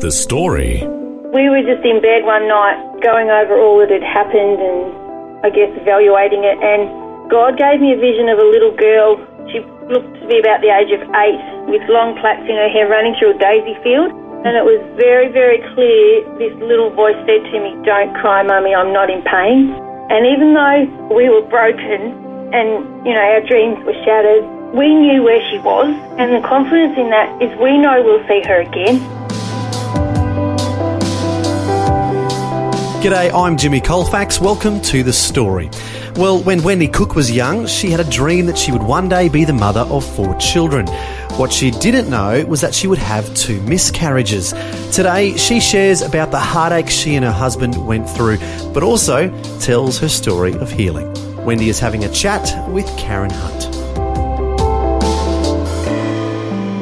The story. We were just in bed one night going over all that had happened and I guess evaluating it and God gave me a vision of a little girl. She looked to be about the age of eight with long plaits in her hair running through a daisy field and it was very, very clear this little voice said to me, Don't cry, mummy, I'm not in pain. And even though we were broken and, you know, our dreams were shattered, we knew where she was and the confidence in that is we know we'll see her again. G'day, I'm Jimmy Colfax. Welcome to The Story. Well, when Wendy Cook was young, she had a dream that she would one day be the mother of four children. What she didn't know was that she would have two miscarriages. Today, she shares about the heartache she and her husband went through, but also tells her story of healing. Wendy is having a chat with Karen Hunt.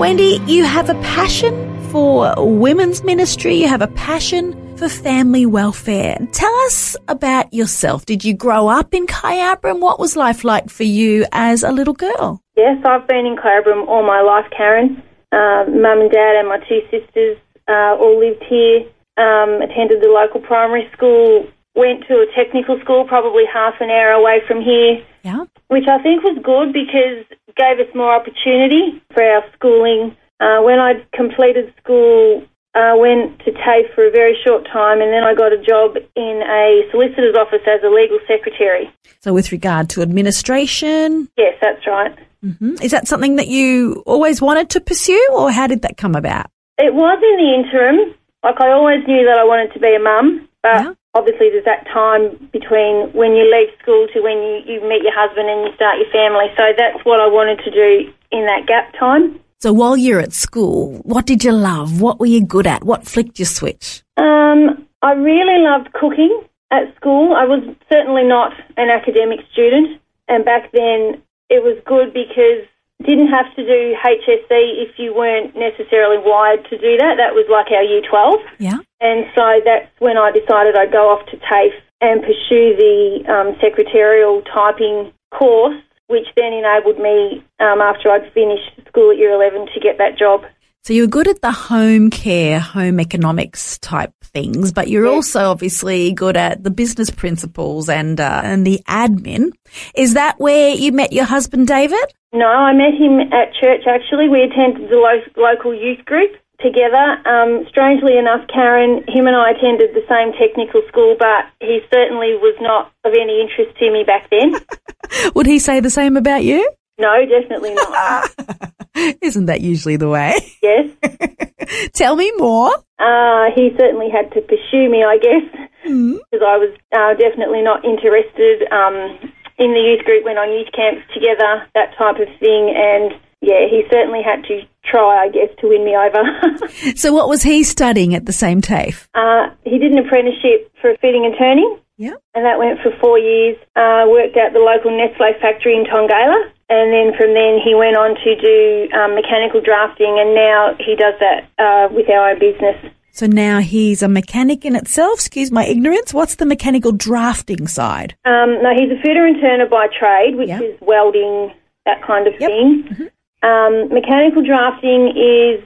Wendy, you have a passion for women's ministry, you have a passion for family welfare. Tell us about yourself. Did you grow up in Kyabram? What was life like for you as a little girl? Yes, I've been in Kyabram all my life, Karen. Uh, Mum and Dad and my two sisters uh, all lived here, um, attended the local primary school, went to a technical school probably half an hour away from here. Yeah. Which I think was good because gave us more opportunity for our schooling. Uh, when I completed school, I went to TAFE for a very short time and then I got a job in a solicitor's office as a legal secretary. So, with regard to administration, Yes, that's right. hmm is that something that you always wanted to pursue, or how did that come about? It was in the interim. Like I always knew that I wanted to be a mum, but Yeah. obviously there's that time between when you leave school to when you, you meet your husband and you start your family. So that's what I wanted to do in that gap time. So, while you're at school, what did you love? What were you good at? What flicked your switch? Um, I really loved cooking at school. I was certainly not an academic student, and back then it was good because didn't have to do HSC if you weren't necessarily wired to do that. That was like our Year 12. Yeah. And so that's when I decided I'd go off to TAFE and pursue the um, secretarial typing course, which then enabled me, um, after I'd finished school at year 11, to get that job. So you're good at the home care, home economics type things, but you're Yeah. also obviously good at the business principles and uh, and the admin. Is that where you met your husband, David? No, I met him at church actually. We attended the lo- local youth group together. Um, strangely enough, Karen, him and I attended the same technical school, but he certainly was not of any interest to me back then. Would he say the same about you? no, definitely not. Isn't that usually the way? yes. Tell me more. Uh, he certainly had to pursue me, I guess, because I was uh, definitely not interested um, in the youth group, went on youth camps together, that type of thing, and yeah, he certainly had to try, I guess, to win me over. So what was he studying at the same TAFE? uh, he did an apprenticeship for fitting and turning, Yeah. and that went for four years. Uh, worked at the local Nestle factory in Tongala, and then from then he went on to do um, mechanical drafting, and now he does that uh, with our own business. So now he's a mechanic in itself. Excuse my ignorance. What's the mechanical drafting side? Um, no, he's a fitter and turner by trade, which Yep. is welding, that kind of Yep. thing. Um, mechanical drafting is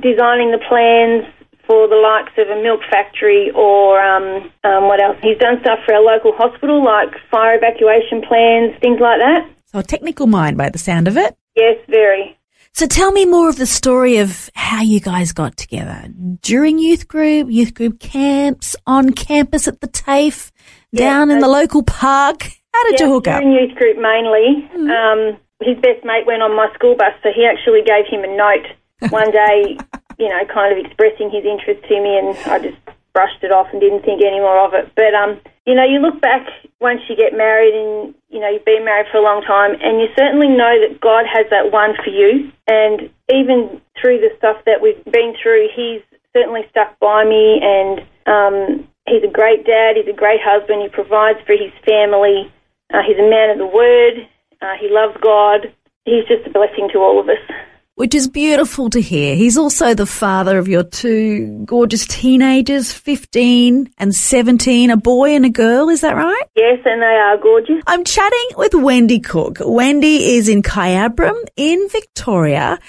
designing the plans for the likes of a milk factory or um, um, what else? He's done stuff for our local hospital, like fire evacuation plans, things like that. So a technical mind by the sound of it. Yes, very. So tell me more of the story of how you guys got together during youth group, youth group camps, on campus at the TAFE, down in the local park. How did you hook up? During youth group mainly. Um, his best mate went on my school bus, so he actually gave him a note one day, you know, kind of expressing his interest to me, and I just brushed it off and didn't think any more of it. But um, you know, you look back once you get married, and you know you've been married for a long time, and you certainly know that God has that one for you. And even through the stuff that we've been through, He's certainly stuck by me, and um, he's a great dad. He's a great husband. He provides for his family. Uh, he's a man of the word. Uh, he loves God. He's just a blessing to all of us. Which is beautiful to hear. He's also the father of your two gorgeous teenagers, 15 and 17, a boy and a girl, is that right? Yes, and they are gorgeous. I'm chatting with Wendy Cook. Wendy is in Kyabram in Victoria.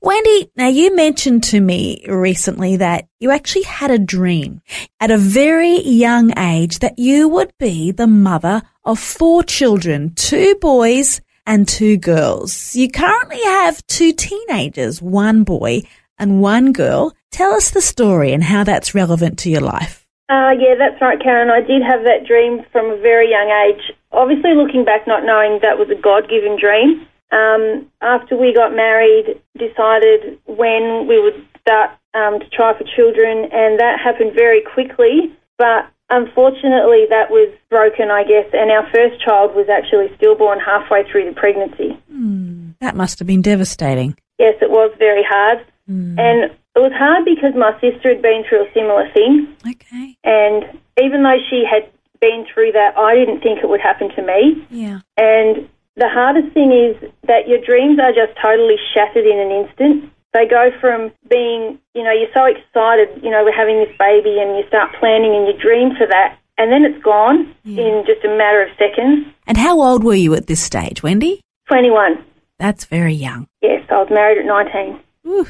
Wendy, now you mentioned to me recently that you actually had a dream at a very young age that you would be the mother of four children, two boys and two girls. You currently have two teenagers, one boy and one girl. Tell us the story and how that's relevant to your life. Uh, yeah, that's right, Karen. I did have that dream from a very young age. Obviously, looking back, not knowing that was a God given dream. Um, after we got married, decided when we would start um, to try for children, and that happened very quickly. But unfortunately, that was broken, I guess, and our first child was actually stillborn halfway through the pregnancy. Hmm. That must have been devastating. Yes, it was very hard. Hmm. And it was hard because my sister had been through a similar thing. Okay. And even though she had been through that, I didn't think it would happen to me. Yeah. And the hardest thing is that your dreams are just totally shattered in an instant. They go from being, you know, you're so excited, you know, we're having this baby and you start planning and you dream for that, and then it's gone in just a matter of seconds. And how old were you at this stage, Wendy? 21. That's very young. Yes, I was married at 19. Ooh.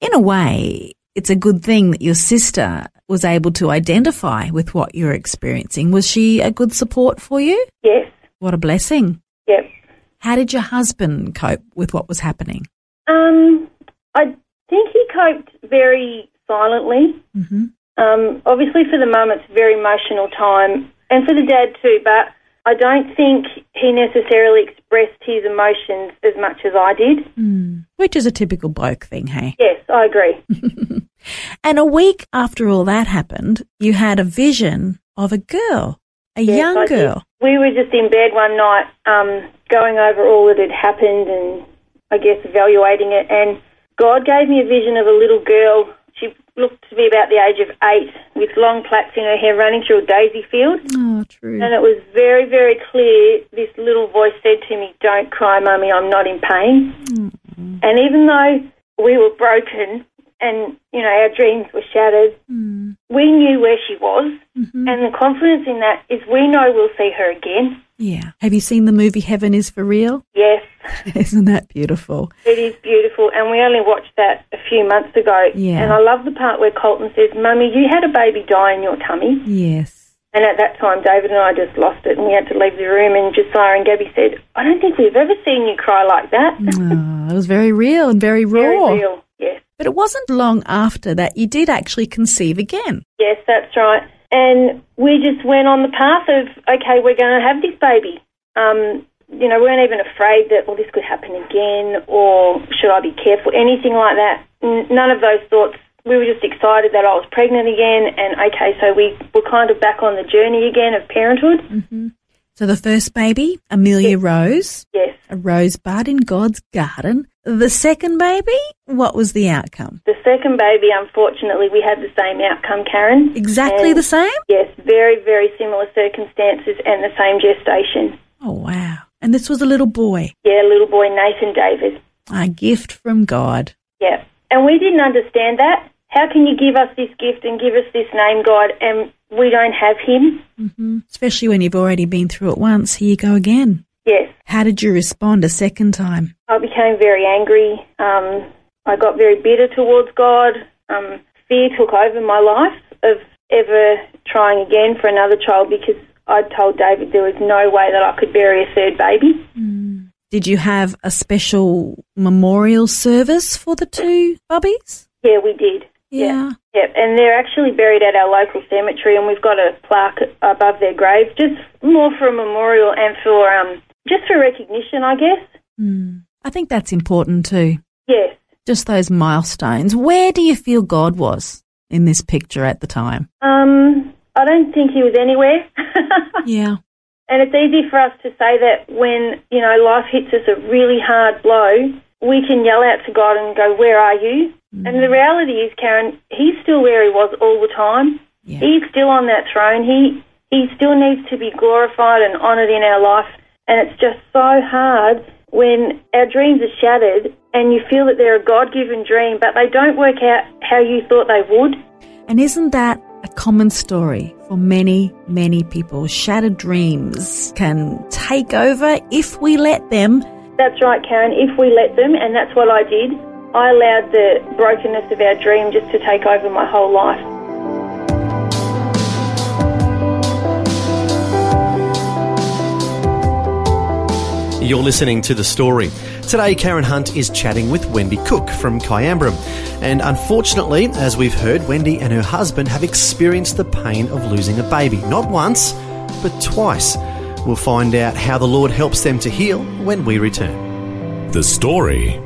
In a way, it's a good thing that your sister was able to identify with what you're experiencing. Was she a good support for you? Yes, What a blessing. yep. How did your husband cope with what was happening? Um, I think he coped very silently. Mm-hmm. Um, obviously, for the mum, it's a very emotional time, and for the dad too. But I don't think he necessarily expressed his emotions as much as I did. Which is a typical bloke thing, hey? Yes, I agree. And a week after all that happened, you had a vision of a girl, a Yes, young I did. girl. We were just in bed one night, um, going over all that had happened, and I guess evaluating it. And God gave me a vision of a little girl. She looked to be about the age of eight, with long plaits in her hair, running through a daisy field. Oh, true. And it was very, very clear. This little voice said to me, Don't cry, Mummy, I'm not in pain. Mm-hmm. And even though we were broken and, you know, our dreams were shattered, mm. we knew where she was. Mm-hmm. And the confidence in that is we know we'll see her again. Yeah. Have you seen the movie Heaven is for Real? Yes, Isn't that beautiful? it is beautiful. And we only watched that a few months ago. Yeah. And I love the part where Colton says, Mummy, you had a baby die in your tummy. Yes. And at that time, David and I just lost it, and we had to leave the room. And Josiah and Gabby said, "I don't think we've ever seen you cry like that." Oh, it was very real and very raw. Very real. Yes, But it wasn't long after that you did actually conceive again. yes, that's right. And we just went on the path of, okay, we're going to have this baby. Um, you know, we weren't even afraid that, well, this could happen again, or should I be careful? Anything like that. N- none of those thoughts. We were just excited that I was pregnant again, and okay, so we were kind of back on the journey again of parenthood. So the first baby, Amelia Rose, Yes. a rosebud in God's garden. The second baby, what was the outcome? The second baby, unfortunately, we had the same outcome, Karen. Exactly And- the same? Yes, very, very similar circumstances and the same gestation. Oh, wow. And this was a little boy, Yeah, little boy Nathan David. a gift from God. Yeah. And we didn't understand that. How can you give us this gift and give us this name, God, and we don't have him? Especially when you've already been through it once. Here you go again. Yes. How did you respond a second time? I became very angry. Um, I got very bitter towards God. Um, fear took over my life of ever trying again for another child because I told David there was no way that I could bury a third baby. Did you have a special memorial service for the two bubbies? Yeah, we did. Yeah. Yep, and they're actually buried at our local cemetery, and we've got a plaque above their grave, just more for a memorial and for um, just for recognition, I guess. I think that's important too. Yes. Just those milestones. Where do you feel God was in this picture at the time? Um, I don't think he was anywhere, Yeah. and it's easy for us to say that when you know life hits us a really hard blow, we can yell out to God and go, "Where are you?" Mm. And the reality is, Karen, he's still where he was all the time. Yeah. He's still on that throne. He he still needs to be glorified and honoured in our life. And it's just so hard when our dreams are shattered and you feel that they're a God given dream, but they don't work out how you thought they would. And isn't that a common story for many, many people? Shattered dreams can take over if we let them. That's right, Karen, if we let them, and that's what I did. I allowed the brokenness of our dream just to take over my whole life. You're listening to The Story. Today, Karen Hunt is chatting with Wendy Cook from Kyambram. And unfortunately, as we've heard, Wendy and her husband have experienced the pain of losing a baby. Not once, but twice. We'll find out how the Lord helps them to heal when we return. The story.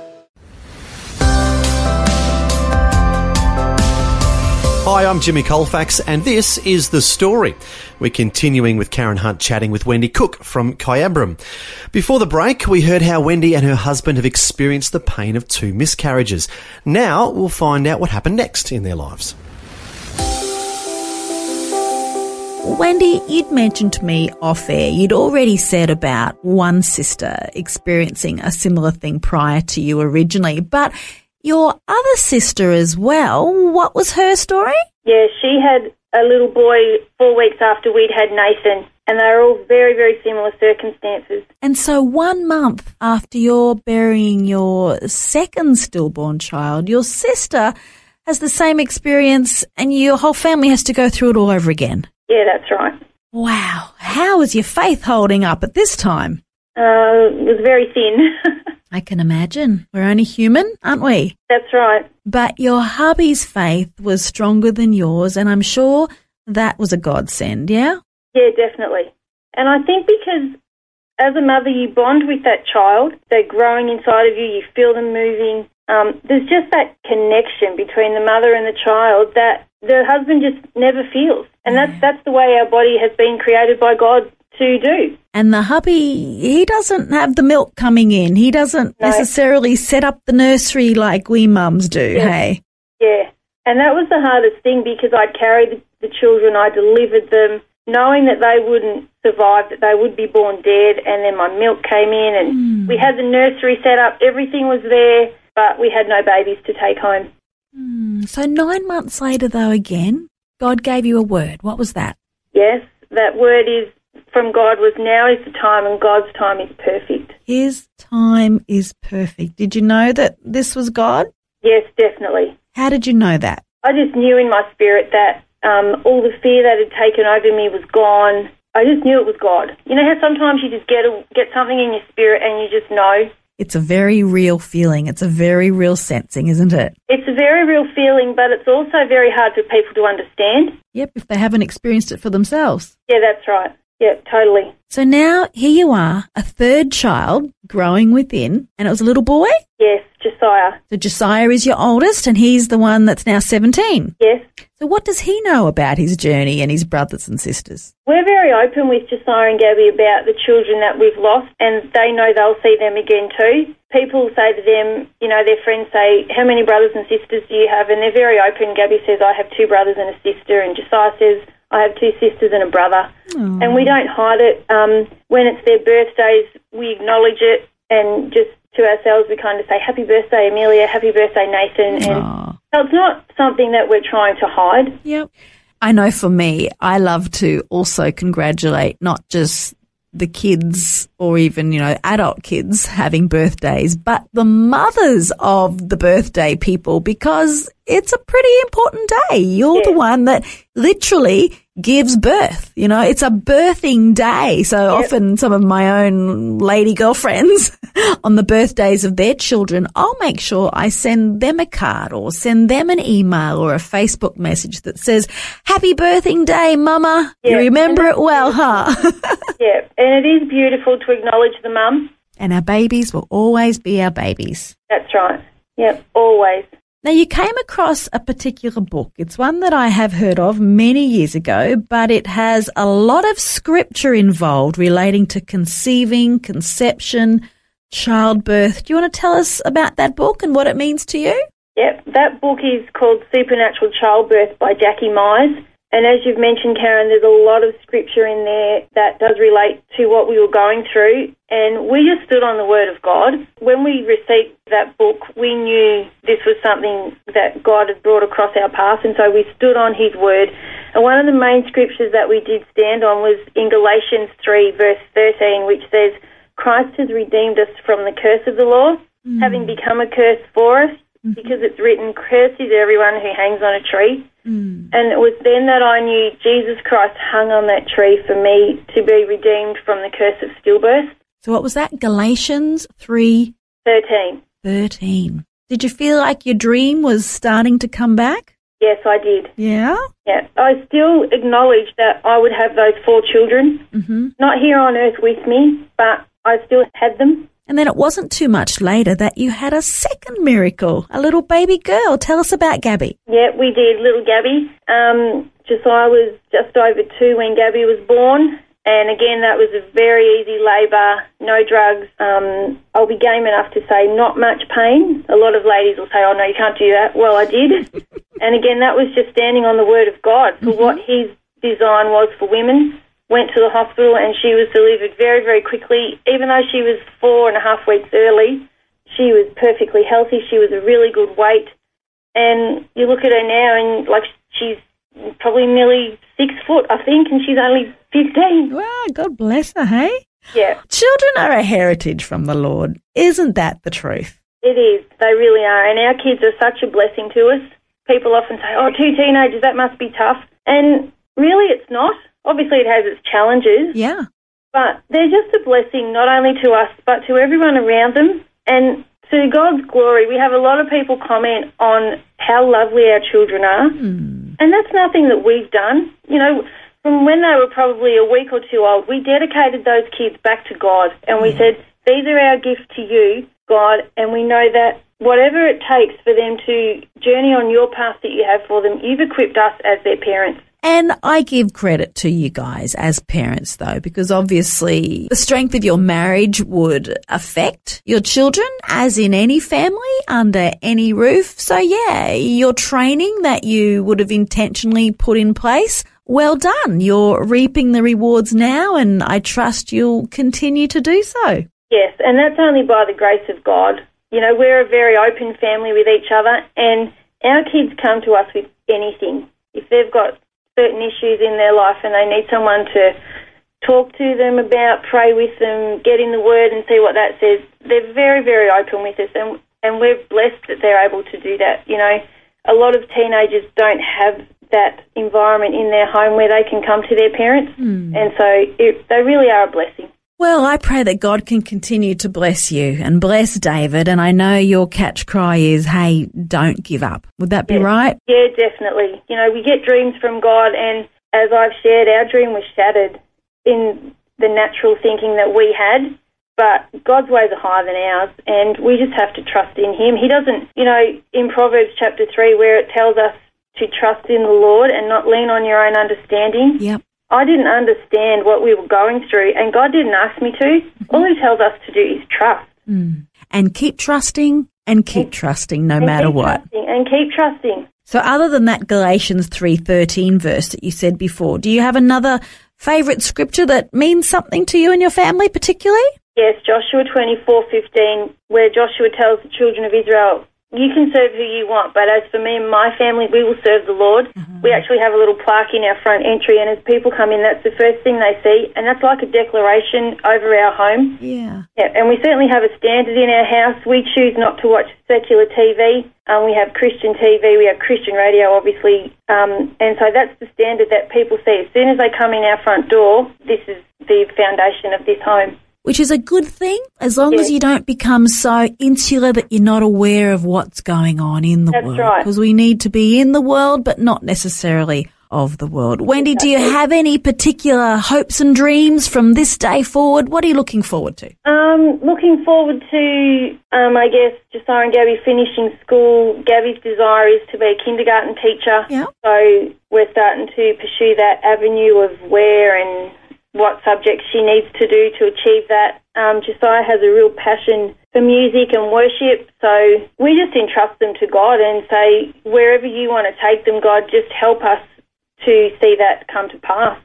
Hi, I'm Jimmy Colfax, and this is The Story. We're continuing with Karen Hunt chatting with Wendy Cook from Kyambram. Before the break, we heard how Wendy and her husband have experienced the pain of two miscarriages. Now we'll find out what happened next in their lives. Wendy, you'd mentioned to me off air, you'd already said about one sister experiencing a similar thing prior to you originally, but your other sister as well, what was her story? Yeah, she had a little boy four weeks after we'd had Nathan, and they were all very, very similar circumstances. And so one month after you're burying your second stillborn child, your sister has the same experience and your whole family has to go through it all over again. Yeah, that's right. Wow. How is your faith holding up at this time? Uh, it was very thin. I can imagine. We're only human, aren't we? that's right. But your hubby's faith was stronger than yours, and I'm sure that was a godsend, yeah? Yeah, definitely. And I think because as a mother, you bond with that child. They're growing inside of you. You feel them moving. Um, there's just that connection between the mother and the child that the husband just never feels. And that's that's the way our body has been created by God to do. And the hubby, he doesn't have the milk coming in. He doesn't No. necessarily set up the nursery like we mums do, Yeah. hey? Yeah. And that was the hardest thing because I carried the, children, I delivered them, knowing that they wouldn't survive, that they would be born dead. And then my milk came in, and we had the nursery set up, everything was there, but we had no babies to take home. Hmm, So nine months later, though, again, God gave you a word. What was that? Yes, that word is from God was now is the time, and God's time is perfect. His time is perfect. Did you know that this was God? Yes, definitely. How did you know that? I just knew in my spirit that um, all the fear that had taken over me was gone. I just knew it was God. You know how sometimes you just get a, get something in your spirit and you just know. It's a very real feeling. It's a very real sensing, isn't it? It's a very real feeling, but it's also very hard for people to understand. Yep, if they haven't experienced it for themselves. Yeah, that's right. Yeah, totally. So now here you are, a third child growing within, and it was a little boy. Yes, Josiah. So Josiah is your oldest, and he's the one that's now 17. Yes. So what does he know about his journey and his brothers and sisters? We're very open with Josiah and Gabby about the children that we've lost, and they know they'll see them again too. People say to them, you know, their friends say, How many brothers and sisters do you have? And they're very open. Gabby says, I have two brothers and a sister, and Josiah says, I have two sisters and a brother. And we don't hide it. Um, Um, when it's their birthdays, we acknowledge it, and just to ourselves, we kind of say, Happy birthday, Amelia, happy birthday, Nathan. And Aw. so it's not something that we're trying to hide. Yep. I know for me, I love to also congratulate not just the kids or even, you know, adult kids having birthdays, but the mothers of the birthday people because it's a pretty important day. You're the one that literally gives birth. You know, it's a birthing day. So often some of my own lady girlfriends on the birthdays of their children, I'll make sure I send them a card or send them an email or a Facebook message that says, happy birthing day, mama. You remember it well, huh? Yeah, and it is beautiful to acknowledge the mum. And our babies will always be our babies. That's right. Yep, always. Now, you came across a particular book. It's one that I have heard of many years ago, but it has a lot of scripture involved relating to conceiving, conception, childbirth. Do you want to tell us about that book and what it means to you? Yep, that book is called Supernatural Childbirth by Jackie Mize. And as you've mentioned, Karen, there's a lot of scripture in there that does relate to what we were going through. And we just stood on the Word of God. When we received that book, we knew this was something that God had brought across our path. And so we stood on His Word. And one of the main scriptures that we did stand on was in Galatians 3, verse 13, which says, Christ has redeemed us from the curse of the law, mm. having become a curse for us mm-hmm. because it's written, Cursed is everyone who hangs on a tree. Mm. And it was then that I knew Jesus Christ hung on that tree for me to be redeemed from the curse of stillbirth. So what was that? Galatians 3 13. 13. Did you feel like your dream was starting to come back? Yes, I did. Yeah? Yeah. I still acknowledge that I would have those four children, mm-hmm. not here on earth with me, but I still had them. And then it wasn't too much later that you had a second miracle, a little baby girl. Tell us about Gabby. Yeah, we did, little Gabby. Um, Josiah was just over two when Gabby was born. And again, that was a very easy labour, no drugs. Um, I'll be game enough to say not much pain. A lot of ladies will say, oh, no, you can't do that. Well, I did. and again, that was just standing on the word of God for mm-hmm. what his design was for women went to the hospital and she was delivered very, very quickly. Even though she was four and a half weeks early, she was perfectly healthy. She was a really good weight. And you look at her now and like she's probably nearly six foot, I think, and she's only 15. Wow, God bless her, hey? Yeah. Children are a heritage from the Lord. Isn't that the truth? It is. They really are. And our kids are such a blessing to us. People often say, oh, two teenagers, that must be tough. And really, it's not. Obviously, it has its challenges. Yeah. But they're just a blessing not only to us, but to everyone around them. And to God's glory, we have a lot of people comment on how lovely our children are. Mm. And that's nothing that we've done. You know, from when they were probably a week or two old, we dedicated those kids back to God. And we said, These are our gifts to you, God. And we know that whatever it takes for them to journey on your path that you have for them, you've equipped us as their parents. And I give credit to you guys as parents though, because obviously the strength of your marriage would affect your children as in any family under any roof. So yeah, your training that you would have intentionally put in place. Well done. You're reaping the rewards now and I trust you'll continue to do so. Yes, and that's only by the grace of God. You know, we're a very open family with each other and our kids come to us with anything. If they've got certain issues in their life and they need someone to talk to them about, pray with them, get in the Word and see what that says. They're very, very open with us, and and we're blessed that they're able to do that. You know, a lot of teenagers don't have that environment in their home where they can come to their parents, mm. and so it, they really are a blessing. Well, I pray that God can continue to bless you and bless David. And I know your catch cry is, hey, don't give up. Would that be right? Yeah, definitely. You know, we get dreams from God, and as I've shared, our dream was shattered in the natural thinking that we had. But God's ways are higher than ours, and we just have to trust in Him. He doesn't, you know, in Proverbs chapter 3, where it tells us to trust in the Lord and not lean on your own understanding. Yep. I didn't understand what we were going through, and God didn't ask me to. Mm-hmm. All He tells us to do is trust. Mm. And keep trusting and keep and, trusting no matter what. and keep trusting. So other than that Galatians 3:13 verse that you said before, do you have another favorite scripture that means something to you and your family particularly? Yes, Joshua 24:15 where Joshua tells the children of Israel, you can serve who you want, but as for me and my family, we will serve the Lord. Mm-hmm. We actually have a little plaque in our front entry, and as people come in, that's the first thing they see, and that's like a declaration over our home. Yeah. Yeah, and we certainly have a standard in our house. We choose not to watch secular TV. Um, we have Christian TV, we have Christian radio, obviously, um, and so that's the standard that people see. As soon as they come in our front door, this is the foundation of this home which is a good thing as long as you don't become so insular that you're not aware of what's going on in the That's world. Right. Because we need to be in the world, but not necessarily of the world. Wendy, do you have any particular hopes and dreams from this day forward? What are you looking forward to? Um, looking forward to, um, I guess, Josiah and Gabby finishing school. Gabby's desire is to be a kindergarten teacher. Yeah. So we're starting to pursue that avenue of where and what subjects she needs to do to achieve that. Um, Josiah has a real passion for music and worship, so we just entrust them to God and say, wherever you want to take them, God, just help us to see that come to pass.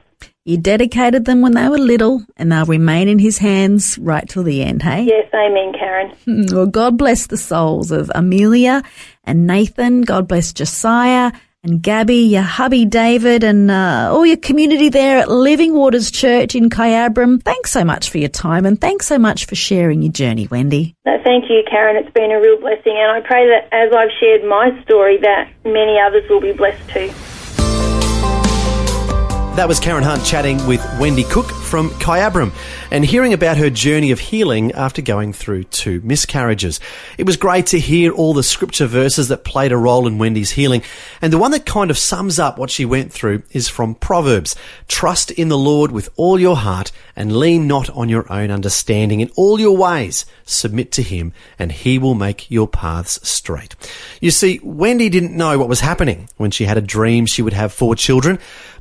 You dedicated them when they were little, and they'll remain in His hands right till the end, hey? Yes, amen, Karen. Well, God bless the souls of Amelia and Nathan. God bless Josiah and Gabby, your hubby David, and uh, all your community there at Living Waters Church in Kyabram. Thanks so much for your time, and thanks so much for sharing your journey, Wendy. No, thank you, Karen. It's been a real blessing, and I pray that as I've shared my story, that many others will be blessed too. That was Karen Hunt chatting with Wendy Cook from Kyabram and hearing about her journey of healing after going through two miscarriages. It was great to hear all the scripture verses that played a role in Wendy's healing. And the one that kind of sums up what she went through is from Proverbs. Trust in the Lord with all your heart and lean not on your own understanding. In all your ways, submit to him and he will make your paths straight. You see, Wendy didn't know what was happening when she had a dream she would have four children,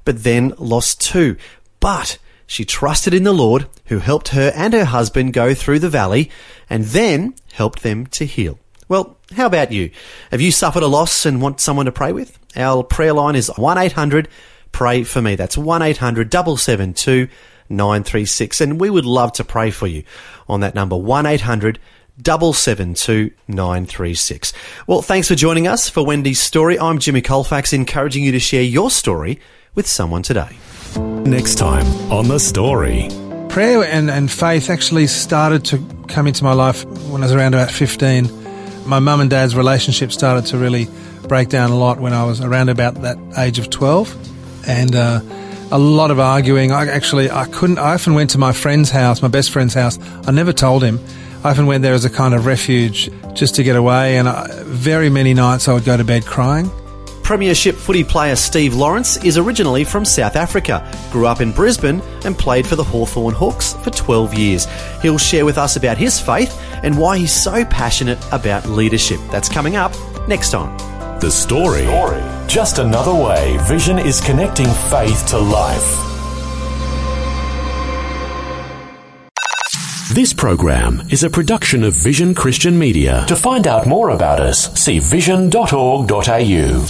but then lost two. But she trusted in the Lord who helped her and her husband go through the valley and then helped them to heal. Well, how about you? Have you suffered a loss and want someone to pray with? Our prayer line is 1-800 pray for me. That's 1-800 772 936 and we would love to pray for you on that number 1-800 772 936. Well, thanks for joining us for Wendy's story. I'm Jimmy Colfax encouraging you to share your story with someone today. Next time on The Story. prayer and, and faith actually started to come into my life when I was around about 15. My mum and dad's relationship started to really break down a lot when I was around about that age of 12. And uh, a lot of arguing. I actually, I couldn't, I often went to my friend's house, my best friend's house. I never told him. I often went there as a kind of refuge just to get away. And I, very many nights I would go to bed crying. Premiership footy player Steve Lawrence is originally from South Africa, grew up in Brisbane, and played for the Hawthorn Hawks for 12 years. He'll share with us about his faith and why he's so passionate about leadership. That's coming up next time. The Story. Just another way Vision is connecting faith to life. This program is a production of Vision Christian Media. To find out more about us, see vision.org.au.